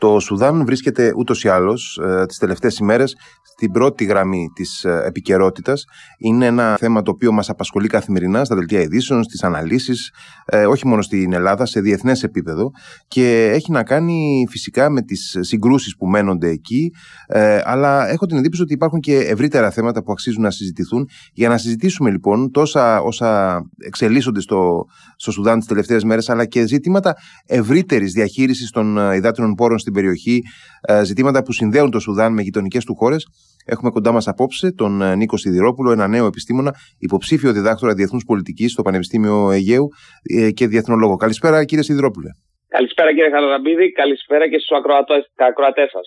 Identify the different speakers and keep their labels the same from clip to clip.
Speaker 1: Το Σουδάν βρίσκεται ούτως ή άλλως ε, τις τελευταίες ημέρες στην πρώτη γραμμή της ε, επικαιρότητας. Είναι ένα θέμα το οποίο μας απασχολεί καθημερινά στα δελτία ειδήσεων, στις αναλύσεις, ε, όχι μόνο στην Ελλάδα, σε διεθνές επίπεδο. Και έχει να κάνει φυσικά με τις συγκρούσεις που μένονται εκεί. Ε, αλλά έχω την εντύπωση ότι υπάρχουν και ευρύτερα θέματα που αξίζουν να συζητηθούν. Για να συζητήσουμε λοιπόν τόσα όσα εξελίσσονται στο, στο Σουδάν τις τελευταίες μέρες, αλλά και ζητήματα ευρύτερης διαχείρισης των υδάτινων πόρων στην περιοχή, ε, ζητήματα που συνδέουν το Σουδάν με γειτονικές του χώρες. Έχουμε κοντά μας απόψε τον ε, Νίκο Σιδηρόπουλο, ένα νέο επιστήμονα, υποψήφιο διδάκτορα διεθνούς πολιτικής στο Πανεπιστήμιο Αιγαίου ε, και διεθνολόγο. Καλησπέρα, κύριε Σιδηρόπουλε.
Speaker 2: Καλησπέρα, κύριε Χαραραμπίδη. Καλησπέρα και στους ακροατές σας.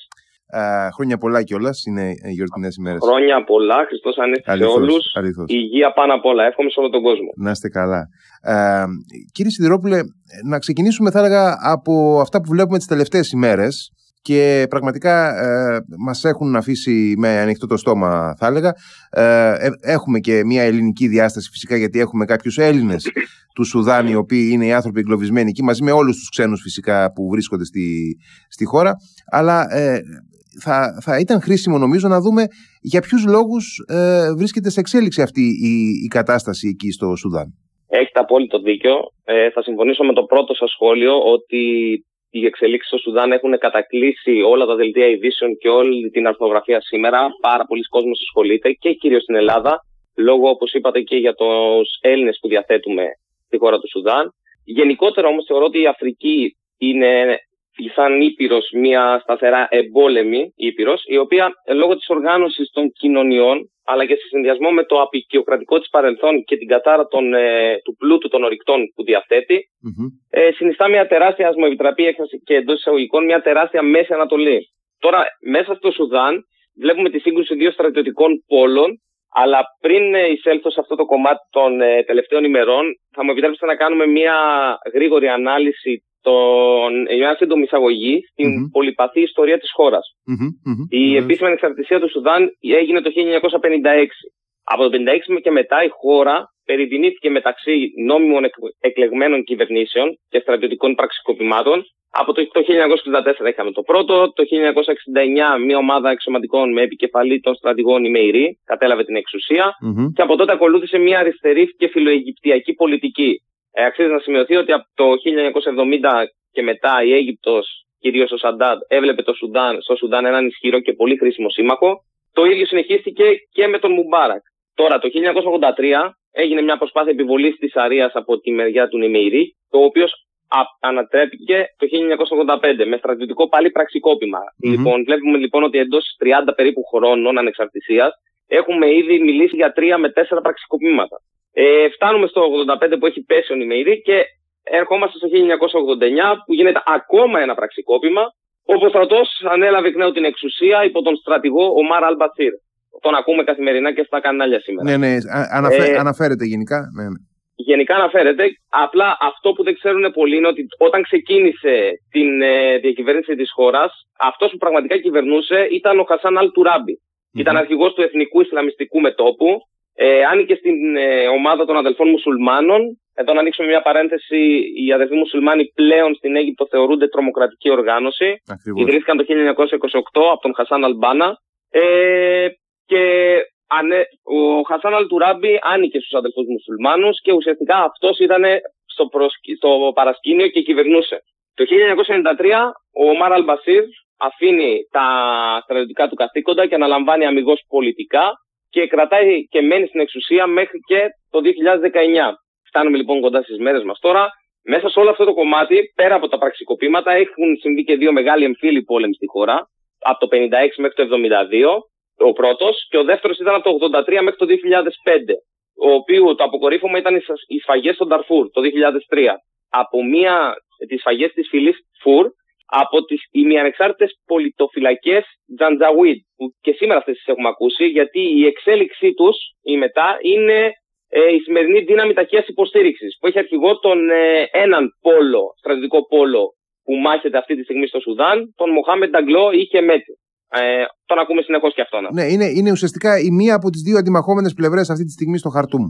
Speaker 1: Uh, χρόνια πολλά κιόλας. Είναι οι γιορτινές ημέρες.
Speaker 2: Χρόνια πολλά. Χριστός ανέστη σε όλους. Υγεία πάνω απ' όλα. Εύχομαι σε όλο τον κόσμο.
Speaker 1: Να είστε καλά. Uh, κύριε Σιδηρόπουλε, να ξεκινήσουμε, θα έλεγα, από αυτά που βλέπουμε τις τελευταίες ημέρες και πραγματικά ε, μας έχουν αφήσει με ανοιχτό το στόμα θα έλεγα. Ε, ε, έχουμε και μια ελληνική διάσταση φυσικά γιατί έχουμε κάποιους Έλληνες του Σουδάν οι οποίοι είναι οι άνθρωποι εγκλωβισμένοι εκεί μαζί με όλους τους ξένους φυσικά που βρίσκονται στη, στη χώρα αλλά ε, θα, θα ήταν χρήσιμο νομίζω να δούμε για ποιους λόγους ε, βρίσκεται σε εξέλιξη αυτή η, η κατάσταση εκεί στο Σουδάν.
Speaker 2: Έχετε απόλυτο δίκιο. Ε, θα συμφωνήσω με το πρώτο σας σχόλιο ότι οι εξελίξεις στο Σουδάν έχουν κατακλείσει όλα τα δελτία ειδήσεων και όλη την αρθογραφία σήμερα. Πάρα πολλοί κόσμοι ασχολείται και κυρίως στην Ελλάδα, λόγω όπως είπατε και για τους Έλληνες που διαθέτουμε στη χώρα του Σουδάν. Γενικότερα όμως θεωρώ ότι η Αφρική είναι σαν ήπειρος μια σταθερά εμπόλεμη ήπειρος, η οποία λόγω της οργάνωσης των κοινωνιών αλλά και σε συνδυασμό με το απεικιοκρατικό της παρελθόν και την κατάρα των, ε, του πλούτου των ορυκτών που διαθέτει, ε, συνιστά μια τεράστια, α μου επιτραπεί έκφραση και εντός εισαγωγικών, μια τεράστια Μέση Ανατολή. Τώρα, μέσα στο Σουδάν, βλέπουμε τη σύγκρουση δύο στρατιωτικών πόλων, αλλά πριν ε, εισέλθω σε αυτό το κομμάτι των ε, τελευταίων ημερών, θα μου επιτρέψετε να κάνουμε μια γρήγορη ανάλυση τον, μια σύντομη εισαγωγή στην mm-hmm. πολυπαθή ιστορία της χώρας. Mm-hmm. Η επίσημη ανεξαρτησία του Σουδάν έγινε το 1956. Από το 1956 και μετά η χώρα περιδινήθηκε μεταξύ νόμιμων εκλεγμένων κυβερνήσεων και στρατιωτικών πραξικοπημάτων. Από το 1964 είχαμε το πρώτο, το 1969 μια ομάδα εξωματικών με επικεφαλή των στρατηγών Ημεϊρή κατέλαβε την εξουσία mm-hmm. και από τότε ακολούθησε μια αριστερή και φιλοαιγυπτιακή πολιτική ε, αξίζει να σημειωθεί ότι από το 1970 και μετά η Αίγυπτος, κυρίως ο Σαντάντ, έβλεπε το Σουδάν, στο Σουδάν έναν ισχυρό και πολύ χρήσιμο σύμμαχο. Το ίδιο συνεχίστηκε και με τον Μουμπάρακ. Τώρα, το 1983 έγινε μια προσπάθεια επιβολής της Αρίας από τη μεριά του Νιμεϊρή, το οποίος ανατρέπηκε το 1985 με στρατιωτικό πάλι Λοιπόν, βλέπουμε λοιπόν ότι εντός 30 περίπου χρόνων ανεξαρτησίας έχουμε ήδη μιλήσει για τρία με τέσσερα πραξικοπήματα. Ε, φτάνουμε στο 85 που έχει πέσει ο Νιμεϊρή και ερχόμαστε στο 1989 που γίνεται ακόμα ένα πραξικόπημα όπου ο στρατός ανέλαβε εκ νέου την εξουσία υπό τον στρατηγό Ομάρ Αλμπατσίρ. Τον ακούμε καθημερινά και στα κανάλια σήμερα.
Speaker 1: Ναι, ναι, αναφέ, ε, αναφέρεται γενικά. Ναι, ναι.
Speaker 2: Γενικά αναφέρεται. Απλά αυτό που δεν ξέρουν πολλοί είναι ότι όταν ξεκίνησε την ε, διακυβέρνηση της χώρας, αυτός που πραγματικά κυβερνούσε ήταν ο Χασάν Αλ τουραμπη Ήταν αρχηγός του Εθνικού Ισλαμιστικού Μετόπου ε, άνοιγε στην ε, ομάδα των αδελφών μουσουλμάνων. Εδώ να ανοίξουμε μια παρένθεση. Οι αδελφοί μουσουλμάνοι πλέον στην Αίγυπτο θεωρούνται τρομοκρατική οργάνωση. Ακριβώς. Ιδρύθηκαν το 1928 από τον Χασάν Αλμπάνα. Ε, και ανε, ο Χασάν Αλτουράμπη άνοιγε στους αδελφούς μουσουλμάνους και ουσιαστικά αυτός ήταν στο, στο παρασκήνιο και κυβερνούσε. Το 1993 ο Μάρ Αλμπασίρ αφήνει τα στρατιωτικά του καθήκοντα και αναλαμβάνει αμυγός πολιτικά και κρατάει και μένει στην εξουσία μέχρι και το 2019. Φτάνουμε λοιπόν κοντά στις μέρες μας τώρα. Μέσα σε όλο αυτό το κομμάτι, πέρα από τα πραξικοπήματα, έχουν συμβεί και δύο μεγάλοι εμφύλοι πόλεμοι στη χώρα. Από το 56 μέχρι το 72, ο πρώτος, και ο δεύτερος ήταν από το 83 μέχρι το 2005, ο οποίος το αποκορύφωμα ήταν οι σφαγές στον Ταρφούρ το 2003. Από μία τις σφαγές της φυλή Φουρ, από τις ημιανεξάρτητες πολιτοφυλακές Τζαντζαουίτ, που και σήμερα αυτές τις έχουμε ακούσει, γιατί η εξέλιξή τους, η μετά, είναι ε, η σημερινή δύναμη ταχείας υποστήριξης, που έχει αρχηγό τον ε, έναν πόλο, στρατιωτικό πόλο, που μάχεται αυτή τη στιγμή στο Σουδάν, τον Μοχάμεντ Νταγκλό ή Χεμέτη. Ε, τον ακούμε συνεχώς και αυτόν.
Speaker 1: Ναι, είναι, είναι ουσιαστικά η μία από τις δύο αντιμαχόμενες πλευρές αυτή τη στιγμή στο Χαρτούμ.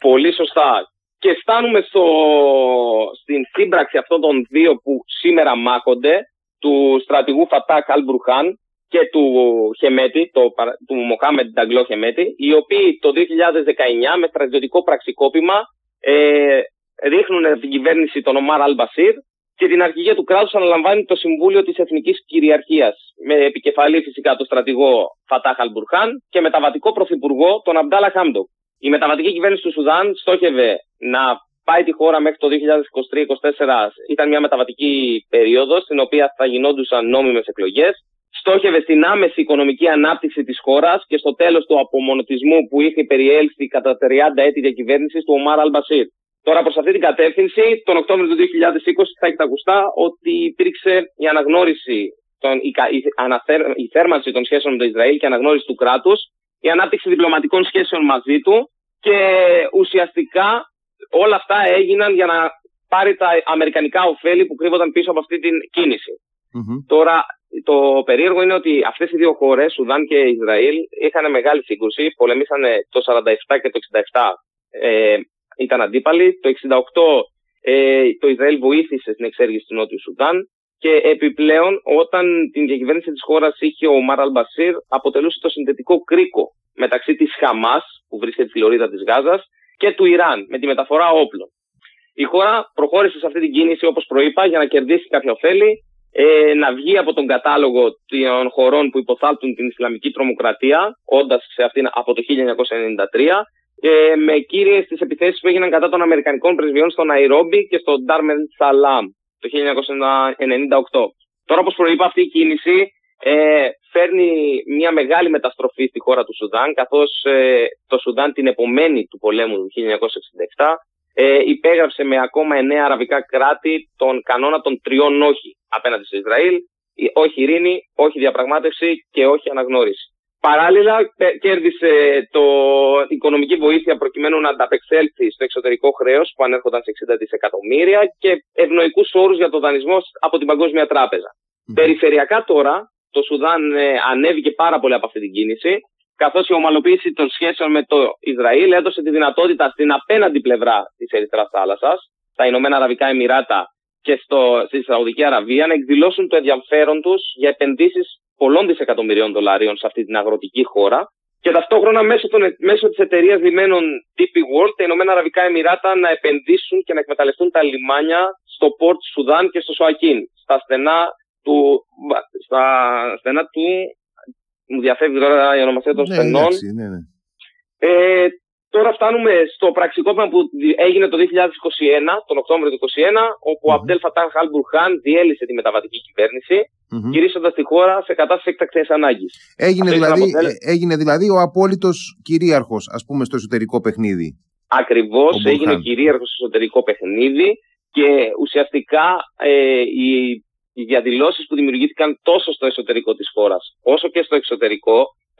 Speaker 2: Πολύ σωστά. Και φτάνουμε στο, στην σύμπραξη αυτών των δύο που σήμερα μάχονται του στρατηγού Φατάχ Αλμπουρχάν και του Χεμέτη, το, του Μοχάμεντ Νταγκλό Χεμέτη, οι οποίοι το 2019 με στρατιωτικό πραξικόπημα ε, ρίχνουν την κυβέρνηση των Ομάρ Αλμπασίρ και την αρχηγία του κράτους αναλαμβάνει το Συμβούλιο της Εθνικής Κυριαρχίας, με επικεφαλή φυσικά τον στρατηγό Φατάχ Αλμπουρχάν και μεταβατικό πρωθυπουργό τον Αμπτάλα Χάμντοκ. Η μεταβατική κυβέρνηση του Σουδάν στόχευε να πάει τη χώρα μέχρι το 2023-2024. Ήταν μια μεταβατική περίοδος, στην οποία θα γινόντουσαν νόμιμες εκλογές. Στόχευε στην άμεση οικονομική ανάπτυξη της χώρας και στο τέλος του απομονωτισμού που είχε περιέλθει κατά 30 έτη διακυβέρνησης του Ομάρ Αλμπασίρ. Τώρα προς αυτή την κατεύθυνση, τον Οκτώβριο του 2020 θα έχετε ακουστά ότι υπήρξε η αναγνώριση, τον, η, η, αναθέρ, η θέρμανση των σχέσεων με το Ισραήλ και η αναγνώριση του κράτους, η ανάπτυξη διπλωματικών σχέσεων μαζί του και ουσιαστικά όλα αυτά έγιναν για να πάρει τα αμερικανικά ωφέλη που κρύβονταν πίσω από αυτή την κινηση Τώρα, το περίεργο είναι ότι αυτές οι δύο χώρες, Σουδάν και Ισραήλ, είχαν μεγάλη σύγκρουση, πολεμήσανε το 47 και το 67 ε, ήταν αντίπαλοι. Το 1968 ε, το Ισραήλ βοήθησε στην εξέργηση του Νότιου Σουδάν και επιπλέον όταν την διακυβέρνηση της χώρας είχε ο Μαρ Αλμπασίρ αποτελούσε το συνδετικό κρίκο μεταξύ της Χαμάς που βρίσκεται στη λωρίδα της Γάζας και του Ιράν με τη μεταφορά όπλων. Η χώρα προχώρησε σε αυτή την κίνηση όπως προείπα για να κερδίσει κάποια ωφέλη, ε, να βγει από τον κατάλογο των χωρών που υποθάλπτουν την Ισλαμική τρομοκρατία, όντας σε αυτήν από το 1993 ε, με κύριες τις επιθέσεις που έγιναν κατά των Αμερικανικών πρεσβειών στο Ναϊρόμπι και στο Ντάρμεν Σαλάμ το 1998. Τώρα, όπως προείπα, αυτή η κίνηση ε, φέρνει μια μεγάλη μεταστροφή στη χώρα του Σουδάν, καθώς ε, το Σουδάν την επομένη του πολέμου του 1967 ε, υπέγραψε με ακόμα εννέα αραβικά κράτη τον κανόνα των τριών όχι απέναντι στο Ισραήλ, όχι ειρήνη, όχι διαπραγμάτευση και όχι αναγνώριση. Παράλληλα, κέρδισε το οικονομική βοήθεια προκειμένου να ανταπεξέλθει στο εξωτερικό χρέος που ανέρχονταν σε 60 δισεκατομμύρια και ευνοϊκούς όρους για τον δανεισμό από την Παγκόσμια Τράπεζα. Περιφερειακά τώρα, το Σουδάν ε, ανέβηκε πάρα πολύ από αυτή την κίνηση, καθώς η ομαλοποίηση των σχέσεων με το Ισραήλ έδωσε τη δυνατότητα στην απέναντι πλευρά της Ερυθράς θάλασσας, στα Ηνωμένα Αραβικά Εμμυράτα και στο, στη Σαουδική Αραβία, να εκδηλώσουν το ενδιαφέρον τους για επενδύσεις πολλών δισεκατομμυρίων δολαρίων σε αυτή την αγροτική χώρα και ταυτόχρονα μέσω, των, μέσω της εταιρείας λιμένων DP World τα Ηνωμένα Αραβικά Εμμυράτα να επενδύσουν και να εκμεταλλευτούν τα λιμάνια στο Port Σουδάν και στο Σοακίν, στα στενά του, στα στενά του μου διαφεύγει τώρα η ονομασία των ναι, στενών. ναι, ναι. Ε, Τώρα φτάνουμε στο πραξικόπημα που έγινε το 2021, τον Οκτώβριο του 2021, όπου ο Αμπτέλ Φατάν Χαλμπουρχάν διέλυσε τη μεταβατική κυβέρνηση, mm-hmm. γυρίσοντα τη χώρα σε κατάσταση έκτακτης ανάγκης.
Speaker 1: Έγινε, δηλαδή, ε, έγινε δηλαδή ο απόλυτος κυρίαρχος, ας πούμε, στο εσωτερικό παιχνίδι.
Speaker 2: Ακριβώς, έγινε κυρίαρχος στο εσωτερικό παιχνίδι και ουσιαστικά ε, οι, οι διαδηλώσεις που δημιουργήθηκαν τόσο στο εσωτερικό της χώρας όσο και στο εξωτερικό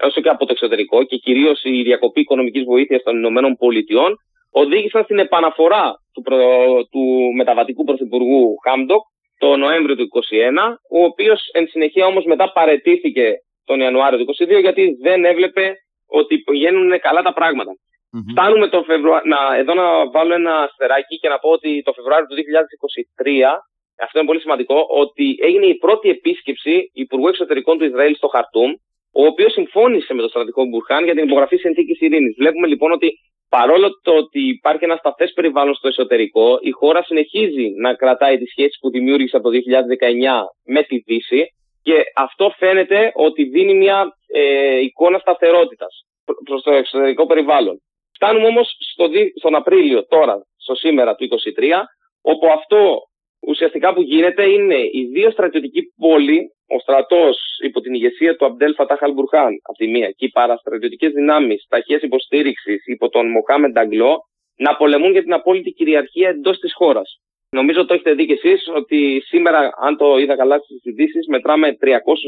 Speaker 2: όσο και από το εξωτερικό και κυρίως η διακοπή οικονομικής βοήθειας των Ηνωμένων Πολιτειών οδήγησαν στην επαναφορά του, προ... του μεταβατικού πρωθυπουργού Χάμντοκ το Νοέμβριο του 2021, ο οποίος εν συνεχεία όμως μετά παρετήθηκε τον Ιανουάριο του 2022 γιατί δεν έβλεπε ότι πηγαίνουν καλά τα πραγματα mm-hmm. Φτάνουμε το Φεβρουάριο. Να, εδώ να βάλω ένα αστεράκι και να πω ότι το Φεβρουάριο του 2023, αυτό είναι πολύ σημαντικό, ότι έγινε η πρώτη επίσκεψη Υπουργού Εξωτερικών του Ισραήλ στο Χαρτούμ, ο οποίος συμφώνησε με τον στρατηγό Μπουρχάν για την υπογραφή συνθήκης ειρήνης. Βλέπουμε λοιπόν ότι παρόλο το ότι υπάρχει ένα σταθές περιβάλλον στο εσωτερικό, η χώρα συνεχίζει να κρατάει τις σχέσεις που δημιούργησε από το 2019 με τη Δύση και αυτό φαίνεται ότι δίνει μια ε, εικόνα σταθερότητας προ το εξωτερικό περιβάλλον. Φτάνουμε όμως στο, στον Απρίλιο, τώρα, στο σήμερα του 2023, όπου αυτό ουσιαστικά που γίνεται είναι οι δύο στρατιωτικοί πόλοι ο στρατός υπό την ηγεσία του Αμπτέλ Φατάχ Αλμπουρχάν από τη μία και οι παραστρατιωτικές δυνάμεις ταχείας υποστήριξης υπό τον Μοχάμεντ Αγγλό να πολεμούν για την απόλυτη κυριαρχία εντός της χώρας. Νομίζω το έχετε δει κι εσείς ότι σήμερα, αν το είδα καλά στις ειδήσει, μετράμε 300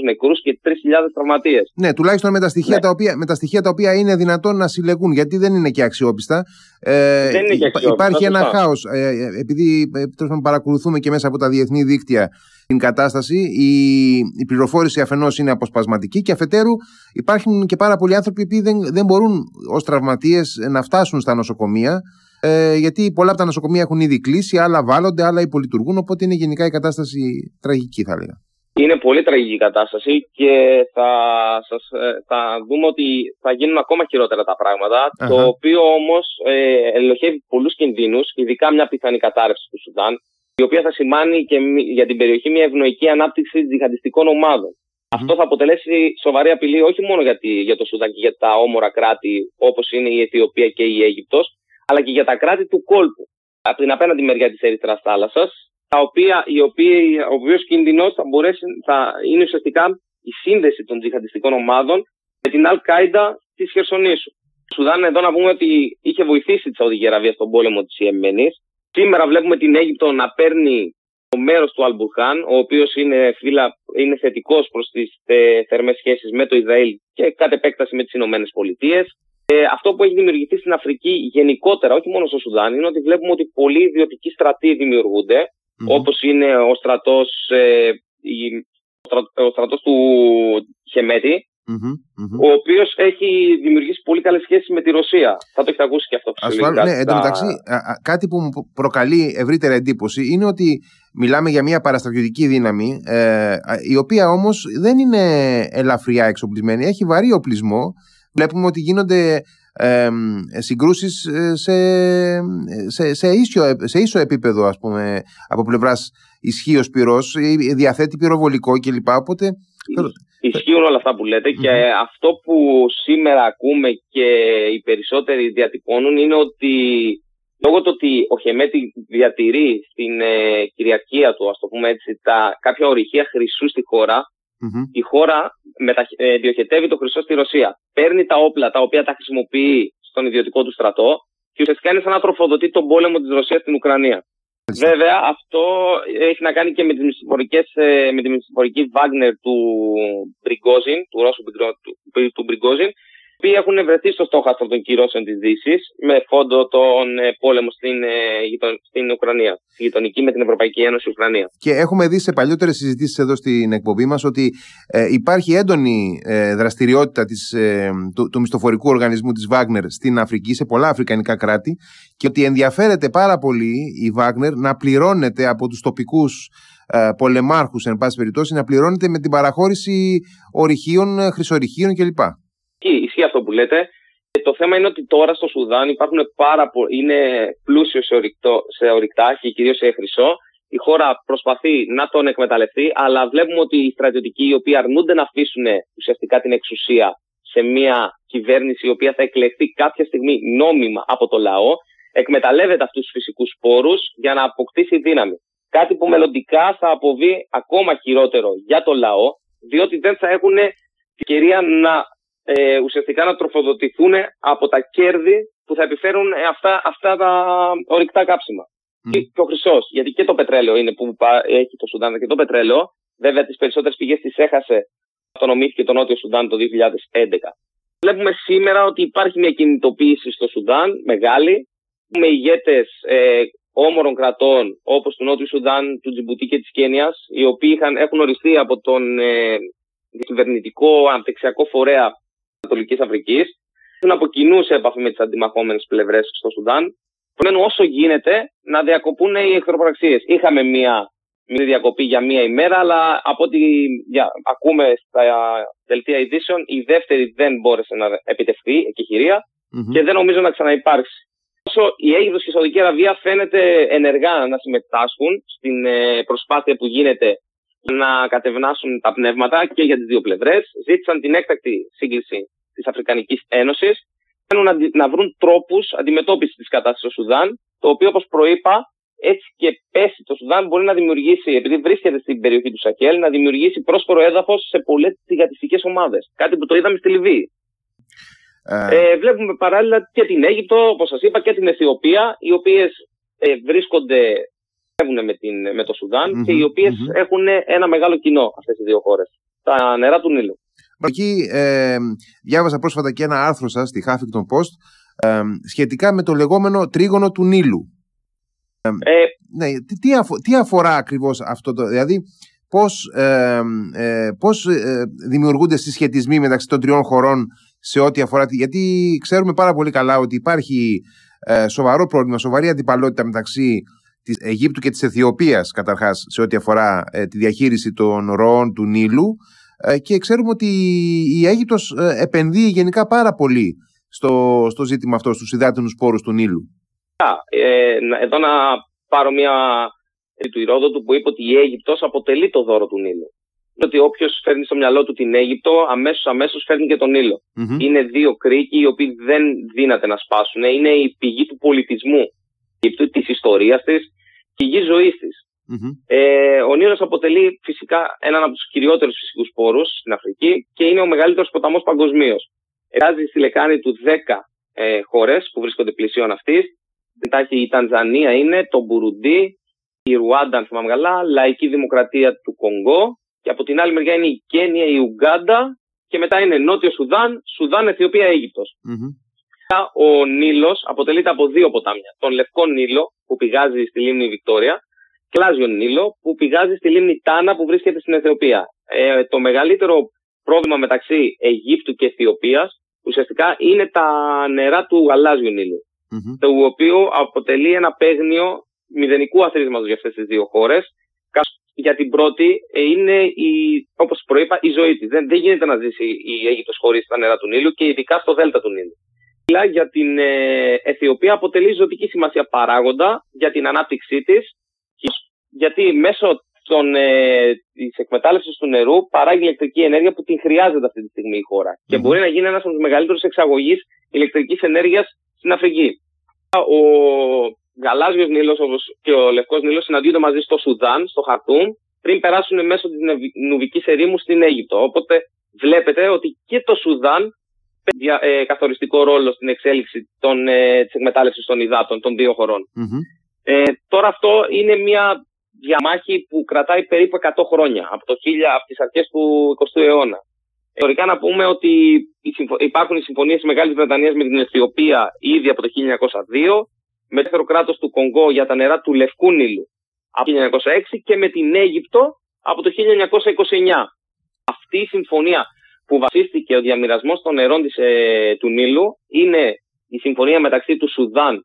Speaker 2: νεκρούς και 3.000 τραυματίες.
Speaker 1: Ναι, τουλάχιστον με τα, στοιχεία ναι. τα οποία, με τα στοιχεία τα οποία είναι δυνατόν να συλλεγούν, γιατί δεν είναι και αξιόπιστα.
Speaker 2: Ε, δεν είναι και αξιόπιστα.
Speaker 1: Υπάρχει ένα χάος. Ε, ε, επειδή ε, παρακολουθούμε και μέσα από τα διεθνή δίκτυα την κατάσταση, η, η πληροφόρηση αφενός είναι αποσπασματική και αφετέρου υπάρχουν και πάρα πολλοί άνθρωποι που δεν, δεν μπορούν ως τραυματίες να φτάσουν στα νοσοκομεία ε, γιατί πολλά από τα νοσοκομεία έχουν ήδη κλείσει, άλλα βάλλονται, άλλα υπολειτουργούν. Οπότε είναι γενικά η κατάσταση τραγική, θα έλεγα.
Speaker 2: Είναι πολύ τραγική η κατάσταση και θα, σας, ε, θα δούμε ότι θα γίνουν ακόμα χειρότερα τα πραγματα Το οποίο όμως ε, ελοχεύει πολλούς κινδύνους, ειδικά μια πιθανή κατάρρευση του Σουδάν, η οποία θα σημάνει και για την περιοχή μια ευνοϊκή ανάπτυξη τζιχαντιστικών Αυτό θα αποτελέσει σοβαρή απειλή όχι μόνο για, τη, για το Σουδάν και για τα όμορα κράτη όπως είναι η Αιθιοπία και η Αίγυπτος, αλλά και για τα κράτη του κόλπου. Από την απέναντι μεριά της Ερυθράς θάλασσας, τα οποία, οι οποίοι, ο οποίος κινδυνός θα, μπορέσει, θα είναι ουσιαστικά η σύνδεση των τζιχαντιστικών ομάδων με την Αλ-Κάιντα της Χερσονήσου. Σουδάν εδώ να πούμε ότι είχε βοηθήσει τη Σαουδική Αραβία στον πόλεμο της Ιεμένης. Σήμερα βλέπουμε την Αίγυπτο να παίρνει το μέρος του Αλμπουρχάν, ο οποίος είναι, είναι θετικός προς τις ε, θερμές σχέσεις με το Ισραήλ και κατ' επέκταση με τις Ηνωμένες Πολιτείες. Ε, αυτό που έχει δημιουργηθεί στην Αφρική γενικότερα, όχι μόνο στο Σουδάν, είναι ότι βλέπουμε ότι πολλοί ιδιωτικοί στρατοί δημιουργούνται, mm-hmm. όπως είναι ο στρατός, ε, ο στρατός του χεμετη ο οποίος έχει δημιουργήσει πολύ καλές σχέσεις με τη Ρωσία. Θα το έχετε ακούσει και αυτό.
Speaker 1: Ασφαλώς, ναι, εν τω μεταξύ, κάτι που μου προκαλεί ευρύτερη εντύπωση είναι ότι μιλάμε για μια παραστρατιωτική δύναμη, ε, η οποία όμως δεν είναι ελαφριά εξοπλισμένη, έχει βαρύ οπλισμό, βλέπουμε ότι γίνονται ε, συγκρούσεις σε, σε, σε, ίσιο, σε ίσο επίπεδο ας πούμε από πλευράς ισχύω πυρός, διαθέτει πυροβολικό κλπ. Οπότε...
Speaker 2: Ισχύουν όλα αυτά που λέτε και αυτό που σήμερα ακούμε και οι περισσότεροι διατυπώνουν είναι ότι λόγω του ότι ο Χεμέτη διατηρεί στην ε, κυριαρχία του, ας το πούμε έτσι, τα, κάποια ορυχεία χρυσού στη χώρα, η χώρα μετα, ε, διοχετεύει το χρυσό στη Ρωσία. Παίρνει τα όπλα τα οποία τα χρησιμοποιεί στον ιδιωτικό του στρατό και ουσιαστικά είναι σαν να τροφοδοτεί τον πόλεμο της Ρωσίας στην Ουκρανία. Βέβαια, αυτό έχει να κάνει και με, τις ε, με τη μυστηφορική Wagner του Μπριγκόζιν, του Ρώσου του, του Μπριγκόζιν, οποίοι έχουν βρεθεί στο στόχαστρο των κυρώσεων της Δύσης με φόντο τον ε, πόλεμο στην, ε, στην Ουκρανία, στη γειτονική με την Ευρωπαϊκή Ένωση Ουκρανία.
Speaker 1: Και έχουμε δει σε παλιότερες συζητήσεις εδώ στην εκπομπή μας ότι ε, υπάρχει έντονη ε, δραστηριότητα της, ε, του, του μισθοφορικού οργανισμού της Βάγνερ στην Αφρική, σε πολλά αφρικανικά κράτη, και ότι ενδιαφέρεται πάρα πολύ η Βάγνερ να πληρώνεται από τους τοπικούς ε, πολεμάρχους, εν πάση περιπτώσει, να πληρώνεται με την παραχώρηση ορυχείων, χρυσορυχείων κλπ
Speaker 2: ισχύει αυτό που λέτε. Και το θέμα είναι ότι τώρα στο Σουδάν υπάρχουν πάρα πο... είναι πλούσιο σε, ορυκτό, σε ορυκτά και κυρίως σε χρυσό. Η χώρα προσπαθεί να τον εκμεταλλευτεί, αλλά βλέπουμε ότι οι στρατιωτικοί οι οποίοι αρνούνται να αφήσουν ουσιαστικά την εξουσία σε μια κυβέρνηση η οποία θα εκλεχθεί κάποια στιγμή νόμιμα από το λαό, εκμεταλλεύεται αυτούς τους φυσικούς πόρους για να αποκτήσει δύναμη. Κάτι που μελλοντικά θα αποβεί ακόμα χειρότερο για το λαό, διότι δεν θα έχουν την ευκαιρία να ε, ουσιαστικά να τροφοδοτηθούν από τα κέρδη που θα επιφέρουν ε, αυτά, αυτά τα ορυκτά κάψιμα. Mm. Και, ο χρυσός, γιατί και το πετρέλαιο είναι που έχει το Σουδάν και το πετρέλαιο. Βέβαια, τις περισσότερες πηγές τις έχασε, αυτονομήθηκε το Νότιο Σουδάν το 2011. Βλέπουμε σήμερα ότι υπάρχει μια κινητοποίηση στο Σουδάν, μεγάλη, με ηγέτες ε, όμορων κρατών όπως του Νότιου Σουδάν, του Τζιμπουτί και της Κένιας, οι οποίοι είχαν, έχουν οριστεί από τον ε, κυβερνητικό αναπτυξιακό φορέα Ανατολική Αφρικής, να από κοινού σε επαφή με τις αντιμαχόμενες πλευρές στο Σουδάν, προκειμένου όσο γίνεται να διακοπούν οι εχθροπραξίες. Είχαμε μία μία διακοπή για μία ημέρα, αλλά από ό,τι για, ακούμε στα δελτία ειδήσεων, η δεύτερη δεν μπόρεσε να επιτευχθεί, εκεχηρία, mm-hmm. και δεν νομίζω να ξαναυπάρξει. Όσο η Αίγυπτος και η Σαουδική Αραβία φαίνεται ενεργά να συμμετάσχουν στην ε, προσπάθεια που γίνεται να κατευνάσουν τα πνεύματα και για τις δύο πλευρές. Ζήτησαν την έκτακτη σύγκληση της Αφρικανικής Ένωσης. Θέλουν να, να βρουν τρόπους αντιμετώπισης της κατάστασης στο Σουδάν, το οποίο, όπως προείπα, έτσι και πέσει το Σουδάν μπορεί να δημιουργήσει, επειδή βρίσκεται στην περιοχή του Σαχέλ, να δημιουργήσει πρόσφορο έδαφος σε πολλές θηγατιστικέ ομάδες. Κάτι που το είδαμε στη Λιβύη. Ε... Ε, βλέπουμε παράλληλα και την Αίγυπτο, όπως σας είπα, και την Αιθιοπία, οι οποίες ε, βρίσκονται με, την, με το σουδαν και οι οποιε έχουν ένα μεγάλο κοινό αυτές οι δύο χώρες. Τα νερά του Νείλου.
Speaker 1: Εκεί ε, διάβασα πρόσφατα και ένα άρθρο σας στη Huffington Post ε, σχετικά με το λεγόμενο τρίγωνο του Νείλου. Ε, ε ναι, τι, τι, τι αφορά ακριβώς αυτό το, δηλαδή πώς, ε, πώς δημιουργούνται συσχετισμοί μεταξύ των τριών χωρών σε ό,τι αφορά, γιατί ξέρουμε πάρα πολύ καλά ότι υπάρχει σοβαρό πρόβλημα, σοβαρή αντιπαλότητα μεταξύ της Αιγύπτου και της Αιθιοπίας καταρχάς σε ό,τι αφορά ε, τη διαχείριση των ροών του Νείλου ε, και ξέρουμε ότι η Αίγυπτος ε, επενδύει γενικά πάρα πολύ στο, στο ζήτημα αυτό, στους υδάτινους πόρους του Νείλου.
Speaker 2: Ε, εδώ να πάρω μια του Ηρόδοτου που είπε ότι η Αίγυπτος αποτελεί το δώρο του Νείλου. Ότι όποιος φέρνει στο μυαλό του την Αίγυπτο, αμέσως αμέσως φέρνει και τον νειλο Είναι δύο κρίκοι οι οποίοι δεν δύναται να σπάσουν. Είναι η πηγή του πολιτισμού της ιστορίας της και η γης ζωής της. Ε, ο Νείλος αποτελεί φυσικά έναν από τους κυριότερους φυσικούς πόρους στην Αφρική και είναι ο μεγαλύτερος ποταμός παγκοσμίως. Εργάζει στη λεκάνη του 10 ε, χώρες που βρίσκονται πλησίων αυτής. Μετά η Τανζανία είναι, το Μπουρουντί, η Ρουάντα, αν θυμάμαι καλά, Λαϊκή Δημοκρατία του Κονγκό και από την άλλη μεριά είναι η Κένια, η Ουγγάντα και μετά είναι Νότιο Σουδάν, Σουδάν, Αιθιοπία, Ο Νείλο αποτελείται από δύο ποτάμια. Τον Λευκό Νείλο που πηγάζει στη λίμνη Βικτόρια και Λάζιο Νείλο που πηγάζει στη λίμνη Τάνα που βρίσκεται στην Αιθιοπία. Ε, το μεγαλύτερο πρόβλημα μεταξύ Αιγύπτου και Αιθιοπίας ουσιαστικά είναι τα νερά του γαλάζιου Νείλου. Το οποίο αποτελεί ένα παίγνιο μηδενικού αθροίσματος για αυτές τις δύο χώρες. Για την πρώτη ε, είναι, η, όπως προείπα, η ζωή της. Δεν, δεν γίνεται να ζήσει η Αίγυπτος χωρίς τα νερά του Νείλου και ειδικά στο Δέλτα του Νείλου. Αλλά για την ε, Αιθιοπία αποτελεί ζωτική σημασία παράγοντα για την ανάπτυξή της, γιατί μέσω των, ε, της εκμετάλλευσης του νερού παράγει ηλεκτρική ενέργεια που την χρειάζεται αυτή τη στιγμή η χώρα. Και μπορεί να γίνει ένας από τους μεγαλύτερους εξαγωγείς ηλεκτρικής ενέργειας στην Αφρική. Ο γαλάζιος Νείλος όπως και ο Λευκός Νείλος συναντιούνται μαζί στο Σουδάν, στο Χαρτούμ, πριν περάσουν μέσω της Νουβικής ερήμου στην Αίγυπτο. Οπότε βλέπετε ότι και το Σουδάν παίζει ε, καθοριστικό ρόλο στην εξέλιξη των, ε, της εκμετάλλευσης των υδάτων των δύο χωρων Ε, τώρα αυτό είναι μια διαμάχη που κρατάει περίπου 100 χρόνια, από, το 1000, από τις αρχές του 20ου αιώνα. Θεωρικά να πούμε ότι υπάρχουν οι συμφωνίες της Μεγάλης Βρετανίας με την Αιθιοπία ήδη από το 1902, με το κράτος του Κονγκό για τα νερά του Λευκού Νείλου από το 1906 και με την Αίγυπτο από το 1929. Αυτή η συμφωνία που βασίστηκε ο διαμοιρασμός των νερών της, ε, του Νείλου είναι η συμφωνία μεταξύ του Σουδάν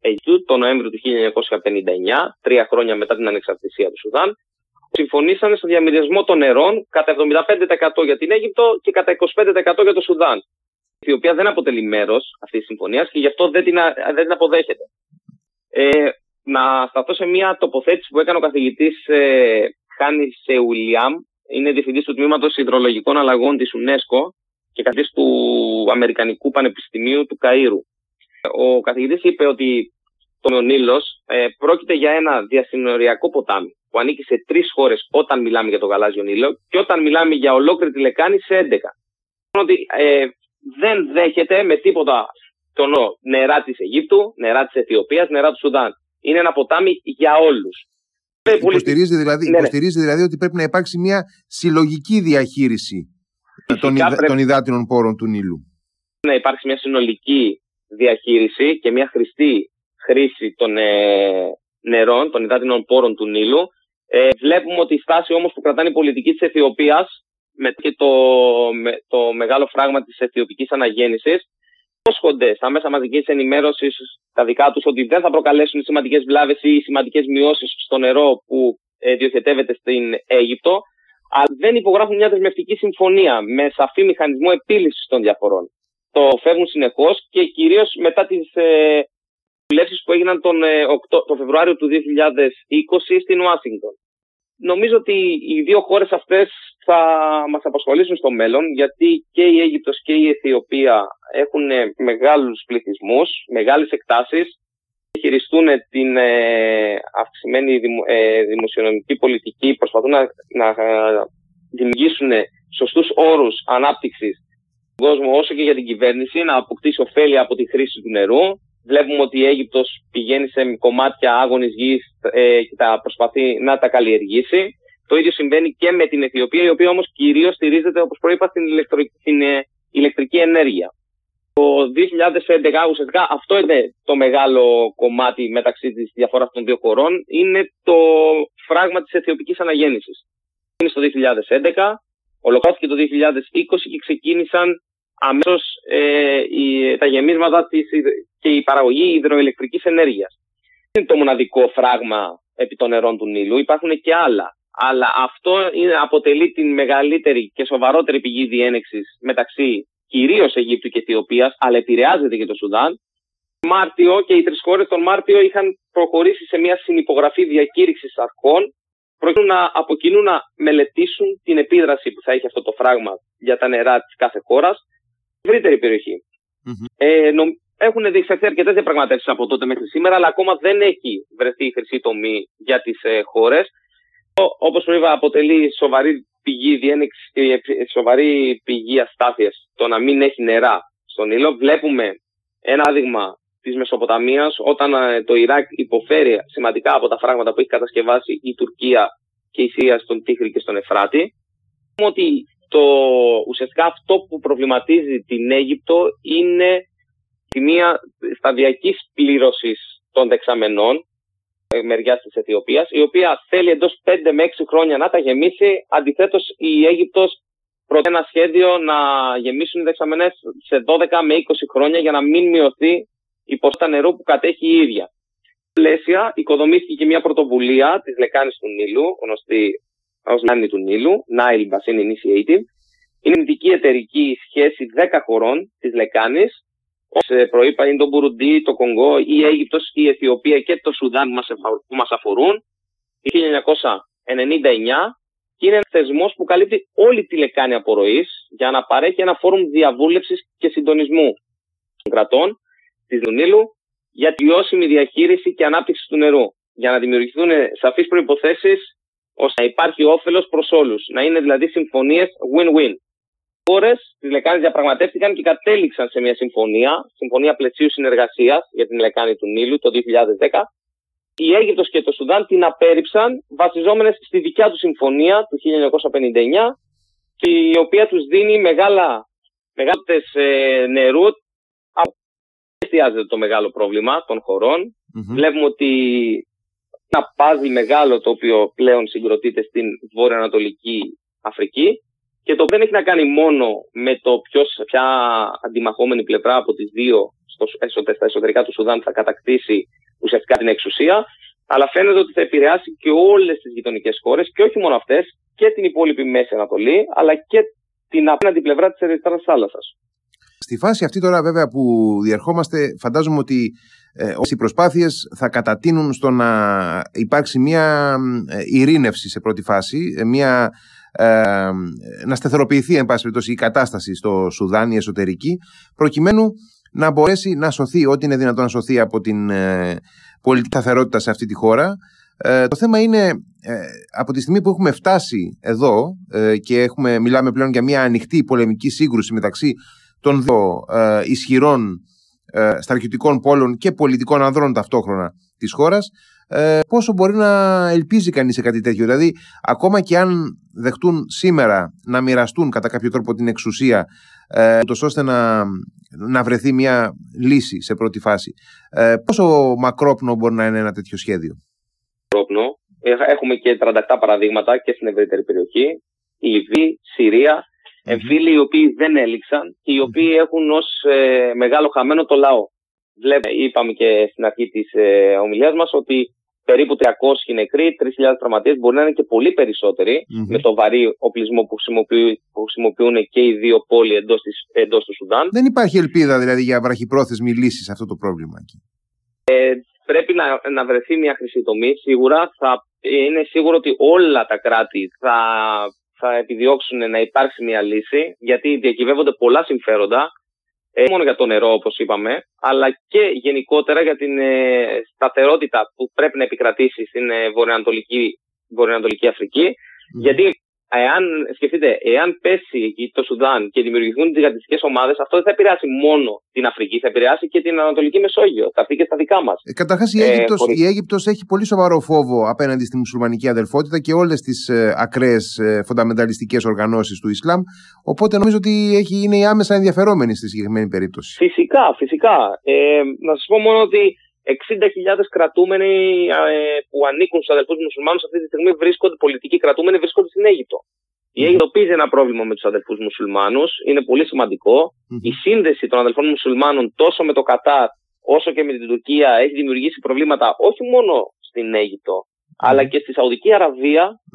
Speaker 2: Αιγύπτου το Νοέμβριο του 1959, τρία χρόνια μετά την ανεξαρτησία του Σουδάν, συμφωνήσανε στο διαμοιρασμό των νερών κατά 75% για την Αίγυπτο και κατά 25% για το Σουδάν. Η οποία δεν αποτελεί μέρος αυτής της συμφωνίας και γι' αυτό δεν την, δεν την αποδέχεται. Ε, να σταθώ σε μια τοποθέτηση που έκανε ο καθηγητής ε, Χάνη Σεουλιάμ, είναι διευθυντής του τμήματος Ιδρολογικών Αλλαγών της UNESCO και καθηγητή του Αμερικανικού Πανεπιστημίου του Καΐρου. Ο καθηγητής είπε ότι το Νείλος ε, πρόκειται για ένα διασυνοριακό ποτάμι που ανήκει σε τρεις χώρες όταν μιλάμε για το γαλάζιο Νείλο και όταν μιλάμε για ολόκληρη τη λεκάνη σε 11. Ότι ε, δεν δέχεται με τίποτα το νερά της Αιγύπτου, νερά της Αιθιοπίας, νερά του Σουδάν. Είναι ένα ποτάμι για όλους.
Speaker 1: Υποστηρίζει δηλαδή, ναι, ναι. υποστηρίζει δηλαδή ότι πρέπει να υπάρξει μια συλλογική διαχείριση των, πρέπει... των υδάτινων πόρων του Νείλου.
Speaker 2: Να υπάρξει μια συνολική διαχείριση και μια χρηστή χρήση των ε, νερών, των υδάτινων πόρων του Νείλου. Ε, βλέπουμε ότι η στάση όμως που κρατάνε η πολιτική της Αιθιοπίας με και το, με, το μεγάλο φράγμα της αιθιοπικής αναγέννησης υπόσχονται στα μέσα μαζικής ενημέρωσης τα δικά τους ότι δεν θα προκαλέσουν σημαντικές βλάβες ή σημαντικές μειώσεις στο νερό που ε, διοχετεύεται στην Αίγυπτο αλλά δεν υπογράφουν μια δεσμευτική συμφωνία με σαφή μηχανισμό επίλυσης των διαφορών το φεύγουν συνεχώς και κυρίως μετά τις ε, που έγιναν τον, ε, τον Φεβρουάριο του 2020 στην Ουάσιγκτον. Νομίζω ότι οι δύο χώρες αυτές θα μας απασχολήσουν στο μέλλον γιατί και η Αίγυπτος και η Αιθιοπία έχουν μεγάλους πληθυσμούς, μεγάλες εκτάσεις χειριστούν την ε, αυξημένη ε, δημοσιονομική πολιτική, προσπαθούν να, να δημιουργήσουν σωστούς όρους ανάπτυξης κόσμο όσο και για την κυβέρνηση να αποκτήσει ωφέλη από τη χρήση του νερού. Βλέπουμε ότι η Αίγυπτος πηγαίνει σε κομμάτια άγονης γης ε, και τα προσπαθεί να τα καλλιεργήσει. Το ίδιο συμβαίνει και με την Αιθιοπία, η οποία όμως κυρίως στηρίζεται, όπως προείπα, στην, στην ε, ηλεκτρική ενέργεια. Το 2011 ουσιαστικά αυτό είναι το μεγάλο κομμάτι μεταξύ της διαφοράς των δύο χωρών, είναι το φράγμα της αιθιοπικής αναγέννησης. Είναι στο 2011, ολοκληρώθηκε το 2020 και ξεκίνησαν αμέσως ε, τα γεμίσματα της, και η παραγωγή υδροηλεκτρικής ενέργειας. είναι το μοναδικό φράγμα επί των νερών του Νείλου, υπάρχουν και άλλα. Αλλά αυτό είναι, αποτελεί την μεγαλύτερη και σοβαρότερη πηγή διένεξης μεταξύ κυρίως Αιγύπτου και Αιθιοπία, αλλά επηρεάζεται και το Σουδάν. Μάρτιο και οι τρεις χώρες τον Μάρτιο είχαν προχωρήσει σε μια συνυπογραφή διακήρυξης αρχών προκειμένου να από κοινού να μελετήσουν την επίδραση που θα έχει αυτό το φράγμα για τα νερά της κάθε χώρας στην ευρύτερη Ε, έχουν διεξαχθεί αρκετές διαπραγματεύσεις από τότε μέχρι σήμερα, αλλά ακόμα δεν έχει βρεθεί η χρυσή τομή για τις ε, χώρες. Όπως είπα, αποτελεί σοβαρή πηγή, διένεξη, ε, σοβαρή πηγή αστάθειας το να μην έχει νερά στον ήλιο. Βλέπουμε ένα άδειγμα της Μεσοποταμίας όταν ε, το Ιράκ υποφέρει σημαντικά από τα φράγματα που έχει κατασκευάσει η Τουρκία και η Συρία στον Τίχρη και στον Εφράτη. Ότι το, ουσιαστικά αυτό που προβληματίζει την Αίγυπτο είναι τη μία σταδιακής πλήρωσης των δεξαμενών ε, μεριάς της Αιθιοπίας, η οποία θέλει εντός 5 με 6 χρόνια να τα γεμίσει. Αντιθέτως, η Αίγυπτος προτείνει ένα σχέδιο να γεμίσουν οι δεξαμενέ σε 12 με 20 χρόνια για να μην μειωθεί η ποσότητα νερού που κατέχει η ίδια. Πλαίσια, οικοδομήθηκε και μια πρωτοβουλία της λεκάνης του Νείλου, γνωστή ως Λεκάνη του Νείλου, Nile Basin Initiative. Είναι ειδική εταιρική σχέση 10 χωρών της λεκάνης, όπως προείπα είναι το Μπουρουντί, το Κονγκό, η Αίγυπτος, η Αιθιοπία και το Σουδάν που μας αφορούν. Το 1999 και είναι ένα θεσμός που καλύπτει όλη τη λεκάνη απορροής για να παρέχει ένα φόρουμ διαβούλευσης και συντονισμού των κρατών της Δουνίλου για τη βιώσιμη διαχείριση και ανάπτυξη του νερού. Για να δημιουργηθούν σαφείς προϋποθέσεις ώστε να υπάρχει όφελος προς όλους. Να είναι δηλαδή συμφωνίες win-win χώρες τη Λεκάνη διαπραγματεύτηκαν και κατέληξαν σε μια συμφωνία, συμφωνία πλαισίου συνεργασίας για την Λεκάνη του Νείλου το 2010. Η Αίγυπτος και το Σουδάν την απέρριψαν βασιζόμενες στη δικιά τους συμφωνία του 1959 και η οποία τους δίνει μεγάλα, μεγάλες ε, νερού. Εστιάζεται το μεγάλο πρόβλημα των χωρων Βλέπουμε ότι ένα πάζι μεγάλο το οποίο πλέον συγκροτείται στην βόρειο-ανατολική Αφρική και το δεν έχει να κάνει μόνο με το ποιος, ποια αντιμαχόμενη πλευρά από τις δύο στο, στα εσωτερικά του Σουδάν θα κατακτήσει ουσιαστικά την εξουσία, αλλά φαίνεται ότι θα επηρεάσει και όλες τις γειτονικές χώρες και όχι μόνο αυτές και την υπόλοιπη Μέση Ανατολή, αλλά και την απέναντι πλευρά της Ερυθράς θάλασσας.
Speaker 1: Στη φάση αυτή τώρα βέβαια που διερχόμαστε φαντάζομαι ότι ε, οι προσπάθειες θα κατατείνουν στο να υπάρξει μια ε, ειρήνευση σε πρώτη φάση, ε, μια ε, να στεθεροποιηθεί εν πάση περιπτώσει η κατάσταση στο Σουδάν, η εσωτερική, προκειμένου να μπορέσει να σωθεί ό,τι είναι δυνατόν να σωθεί από την ε, πολιτική σταθερότητα σε αυτή τη χώρα. Ε, το θέμα είναι ε, από τη στιγμή που έχουμε φτάσει εδώ ε, και έχουμε, μιλάμε πλέον για μια ανοιχτή πολεμική σύγκρουση μεταξύ των δύο ισχυρών στρατιωτικών πόλων και πολιτικών ανδρών ταυτόχρονα της χώρας ε, πόσο μπορεί να ελπίζει κανείς σε κάτι τέτοιο; Δηλαδή, ακόμα και αν δεχτούν σήμερα να μοιραστούν κατά κάποιο τρόπο την εξουσία, ε, ώστε να, να βρεθεί μια λύση σε πρώτη φάση, ε, πόσο μακρόπνο μπορεί να είναι ένα τέτοιο σχέδιο;
Speaker 2: Μακρόπνο. Έχουμε και 37 παραδείγματα και στην ευρύτερη περιοχή. Η Λιβύη, Συρία, εμφύλοι οι οποίοι δεν έληξαν και οι οποίοι έχουν ως ε, μεγάλο χαμένο το λαό. Βλέπουμε, είπαμε και στην αρχή της ε, ομιλίας μας ότι περίπου 300 νεκροί, 3.000 τραυματίες, μπορεί να είναι και πολύ με το βαρύ οπλισμό που χρησιμοποιούν, που χρησιμοποιούν και οι δύο πόλοι εντός, της, εντός του Σουδάν.
Speaker 1: Δεν υπάρχει ελπίδα δηλαδή για βραχυπρόθεσμη λύση σε αυτό το πρόβλημα εκεί.
Speaker 2: Ε, πρέπει να, να βρεθεί μια χρυσή τομή. Σίγουρα θα είναι σίγουρο ότι όλα τα κράτη θα, θα επιδιώξουν να υπάρξει μια λύση γιατί διακυβεύονται πολλά συμφέροντα ε, μόνο για το νερό όπως είπαμε, αλλά και γενικότερα για την ε, σταθερότητα που πρέπει να επικρατήσει στην ε, βορειοανατολική, βορειοανατολική Αφρική. Γιατί εάν, σκεφτείτε, εάν πέσει εκεί το Σουδάν και δημιουργηθούν τζιγαντιστικέ ομάδες, αυτό δεν θα επηρεάσει μόνο την Αφρική, θα επηρεάσει και την Ανατολική Μεσόγειο. Θα πει και στα δικά μας.
Speaker 1: Ε, Καταρχάς, η, Αίγυπτος, ε, η Αίγυπτος έχει πολύ σοβαρό φόβο απέναντι στη μουσουλμανική αδελφότητα και όλες τις ε, ακραίες ε, φονταμενταλιστικές οργανώσεις του Ισλάμ. Οπότε νομίζω ότι έχει, είναι η άμεσα ενδιαφερόμενη στη συγκεκριμένη περίπτωση.
Speaker 2: Φυσικά, φυσικά. Ε, να σας πω μόνο ότι 60.000 κρατούμενοι ε, που ανήκουν στους αδελφούς μουσουλμάνους αυτή τη στιγμή βρίσκονται, πολιτικοί κρατούμενοι βρίσκονται στην Αίγυπτο. Η Αίγυπτο πίζει ένα πρόβλημα με τους αδελφούς μουσουλμάνους, είναι πολύ Η σύνδεση των αδελφών μουσουλμάνων τόσο με το Κατάρ όσο και με την Τουρκία έχει δημιουργήσει προβλήματα όχι μόνο στην Αίγυπτο, αλλά και στη Σαουδική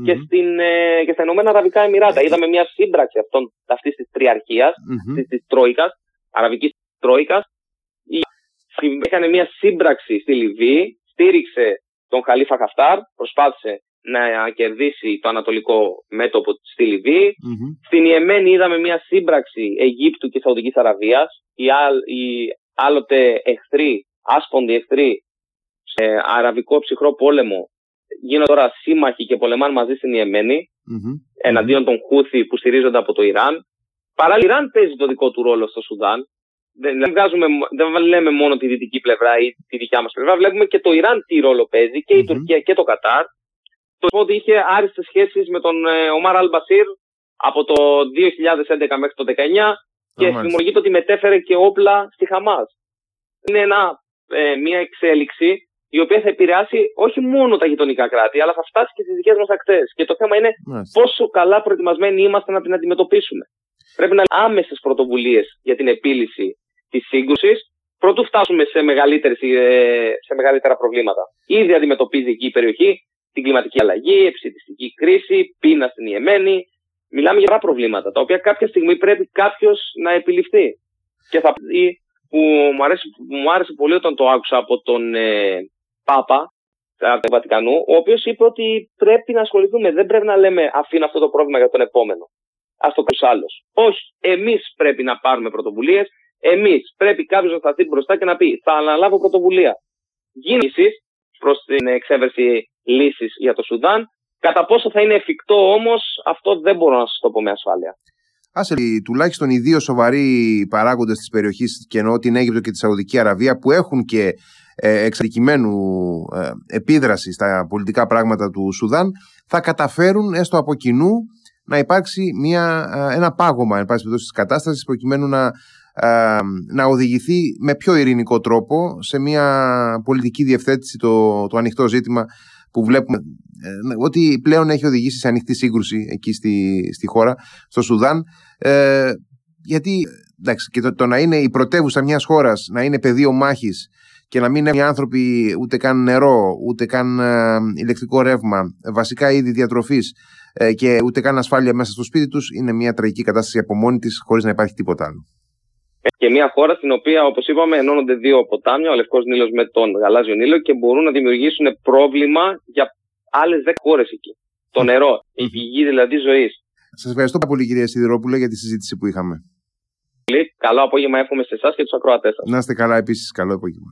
Speaker 2: και, στην, ε, και στα Ηνωμένα Αραβικά Εμμυράτα. Είδαμε μια σύμπραξη αυτών, αυτής της τριαρχίας, mm-hmm. της, Τρόικας, Αραβικής Τρόικας. Έκανε μια σύμπραξη στη Λιβύη, στήριξε τον Χαλίφα Χαφτάρ, προσπάθησε να κερδίσει το ανατολικό μέτωπο στη λιβυη Στην Ιεμένη είδαμε μια σύμπραξη Αιγύπτου και Σαουδικής Αραβίας. Οι, οι άλλοτε εχθροί, άσπονδοι εχθροί σε αραβικό ψυχρό πόλεμο γίνονται τώρα σύμμαχοι και πολεμάνε μαζί στην ιεμενη εναντίον των Χούθη που στηρίζονται από το Ιράν. Παράλληλα, η Ιράν παίζει το δικό του ρόλο στο Σουδάν. Δεν, βγάζουμε, δεν λέμε μόνο τη δυτική πλευρά ή τη δικιά μας πλευρά. Βλέπουμε και το Ιράν τι ρόλο παίζει και η Τουρκία και το Κατάρ. Το ότι είχε άριστες σχέσεις με τον ε, Ομάρ Αλμπασίρ από το 2011 μέχρι το 2019 και θυμολογείται ότι μετέφερε και όπλα στη Χαμάς. Είναι ένα, ε, μια εξέλιξη η οποία θα επηρεάσει όχι μόνο τα γειτονικά κράτη, αλλά θα φτάσει και στις δικές μας ακτές. Και το θέμα είναι πόσο καλά προετοιμασμένοι είμαστε να την αντιμετωπίσουμε. Πρέπει να άμεσες πρωτοβουλίες για την επίλυση της σύγκρουσης, προτού φτάσουμε σε, ε, σε μεγαλύτερα προβλήματα. Ήδη αντιμετωπίζει εκεί η περιοχή την κλιματική αλλαγή, επιστημιστική κρίση, πείνα στην Ιεμένη. Μιλάμε για προβλήματα, τα οποία κάποια στιγμή πρέπει κάποιος να επιληφθεί. Και θα που μου, αρέσει, μου άρεσε πολύ όταν το άκουσα από τον ε, Πάπα του Βατικανού, ο οποίος είπε ότι πρέπει να ασχοληθούμε. Δεν πρέπει να λέμε αφήνω αυτό το πρόβλημα για τον επόμενο. Α το πει άλλος. Όχι. Εμείς πρέπει να πάρουμε πρωτοβουλίες. Εμείς πρέπει κάποιος να σταθεί μπροστά και να πει Θα αναλάβω πρωτοβουλία. Γίνησης προς την εξέβερση λύσης για το Σουδάν. Κατά πόσο θα είναι εφικτό όμως, αυτό δεν μπορώ να σας το πω με ασφάλεια.
Speaker 1: Άσε τουλάχιστον οι δύο σοβαροί παράγοντες της περιοχής, και εννοώ την Αίγυπτο και τη Σαουδική Αραβία, που έχουν και ε, εξαδικημένου ε, επίδραση στα πολιτικά πράγματα του Σουδάν, θα καταφέρουν έστω από κοινού να υπάρξει μια, ε, ένα πάγωμα εν πάση της κατάστασης προκειμένου να, να οδηγηθεί με πιο ειρηνικό τρόπο σε μια πολιτική διευθέτηση το, το ανοιχτό ζήτημα που βλέπουμε ότι πλέον έχει οδηγήσει σε ανοιχτή σύγκρουση εκεί στη, στη χώρα, στο Σουδάν. Ε, γιατί εντάξει, και το, το, να είναι η πρωτεύουσα μιας χώρας να είναι πεδίο μάχης και να μην έχουν οι άνθρωποι ούτε καν νερό, ούτε καν ε, ηλεκτρικό ρεύμα, βασικά είδη διατροφής ε, και ούτε καν ασφάλεια μέσα στο σπίτι τους, είναι μια τραγική κατάσταση από μόνη της, χωρίς να υπάρχει τίποτα άλλο.
Speaker 2: Και μια χώρα στην οποία, όπως είπαμε, ενώνονται δύο ποτάμια, ο Λευκός Νείλος με τον Γαλάζιο Νείλο και μπορούν να δημιουργήσουν πρόβλημα για άλλες 10 χώρες εκεί. Το νερό, η πηγή δηλαδή ζωής.
Speaker 1: Σας ευχαριστώ πολύ, κυρία Σιδηρόπουλα, για τη συζήτηση που είχαμε.
Speaker 2: Καλό απόγευμα εύχομαι σε εσάς και τους ακροατές σας.
Speaker 1: Να είστε καλά, επίσης. Καλό απόγευμα.